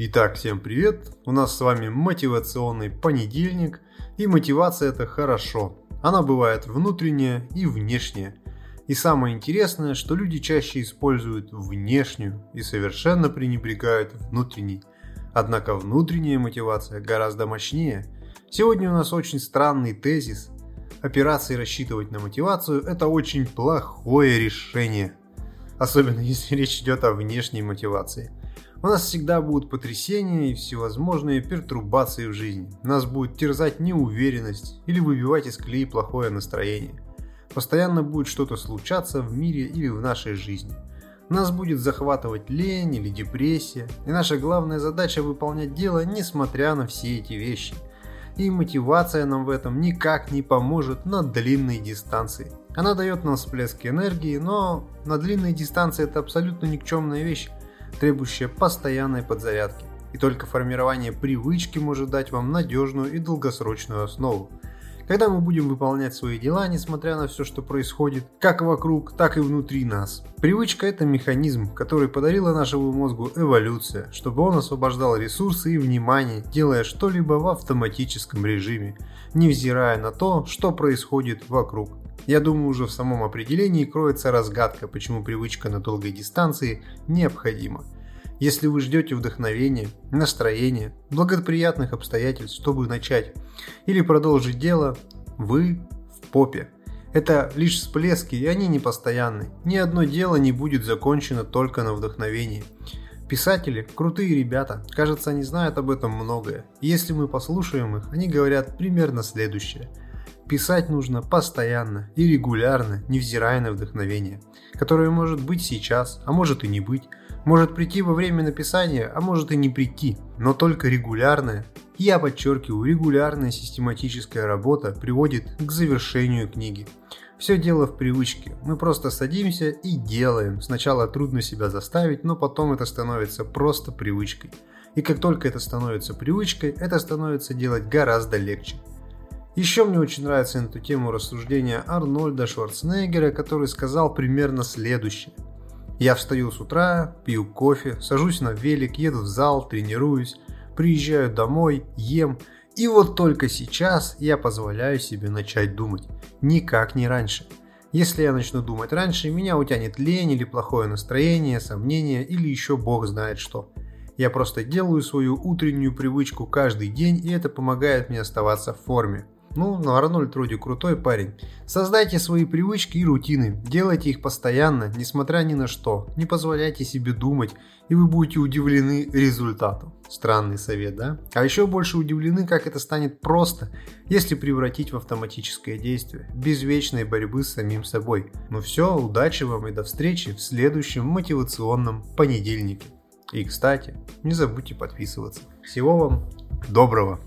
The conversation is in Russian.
Итак, всем привет! У нас с вами мотивационный понедельник, и мотивация это хорошо. Она бывает внутренняя и внешняя. И самое интересное, что люди чаще используют внешнюю и совершенно пренебрегают внутренней. Однако внутренняя мотивация гораздо мощнее. Сегодня у нас очень странный тезис. Операции рассчитывать на мотивацию – это очень плохое решение. Особенно если речь идет о внешней мотивации – у нас всегда будут потрясения и всевозможные пертурбации в жизни. Нас будет терзать неуверенность или выбивать из колеи плохое настроение. Постоянно будет что-то случаться в мире или в нашей жизни. Нас будет захватывать лень или депрессия, и наша главная задача выполнять дело, несмотря на все эти вещи. И мотивация нам в этом никак не поможет на длинной дистанции. Она дает нам всплески энергии, но на длинной дистанции это абсолютно никчемная вещь, требующая постоянной подзарядки. И только формирование привычки может дать вам надежную и долгосрочную основу. Когда мы будем выполнять свои дела, несмотря на все, что происходит, как вокруг, так и внутри нас. Привычка – это механизм, который подарила нашему мозгу эволюция, чтобы он освобождал ресурсы и внимание, делая что-либо в автоматическом режиме, невзирая на то, что происходит вокруг. Я думаю, уже в самом определении кроется разгадка, почему привычка на долгой дистанции необходима. Если вы ждете вдохновения, настроения, благоприятных обстоятельств, чтобы начать или продолжить дело, вы в попе. Это лишь всплески, и они не постоянны. Ни одно дело не будет закончено только на вдохновении. Писатели – крутые ребята, кажется, они знают об этом многое. И если мы послушаем их, они говорят примерно следующее – Писать нужно постоянно и регулярно, невзирая на вдохновение, которое может быть сейчас, а может и не быть, может прийти во время написания, а может и не прийти, но только регулярная, я подчеркиваю, регулярная систематическая работа приводит к завершению книги. Все дело в привычке. Мы просто садимся и делаем. Сначала трудно себя заставить, но потом это становится просто привычкой. И как только это становится привычкой, это становится делать гораздо легче. Еще мне очень нравится на эту тему рассуждения Арнольда Шварценеггера, который сказал примерно следующее. Я встаю с утра, пью кофе, сажусь на велик, еду в зал, тренируюсь, приезжаю домой, ем, и вот только сейчас я позволяю себе начать думать. Никак не раньше. Если я начну думать раньше, меня утянет лень или плохое настроение, сомнение или еще бог знает что. Я просто делаю свою утреннюю привычку каждый день, и это помогает мне оставаться в форме. Ну, ну Арнольд вроде крутой парень. Создайте свои привычки и рутины, делайте их постоянно, несмотря ни на что. Не позволяйте себе думать, и вы будете удивлены результатом. Странный совет, да? А еще больше удивлены, как это станет просто, если превратить в автоматическое действие, без вечной борьбы с самим собой. Ну все, удачи вам и до встречи в следующем мотивационном понедельнике. И, кстати, не забудьте подписываться. Всего вам доброго!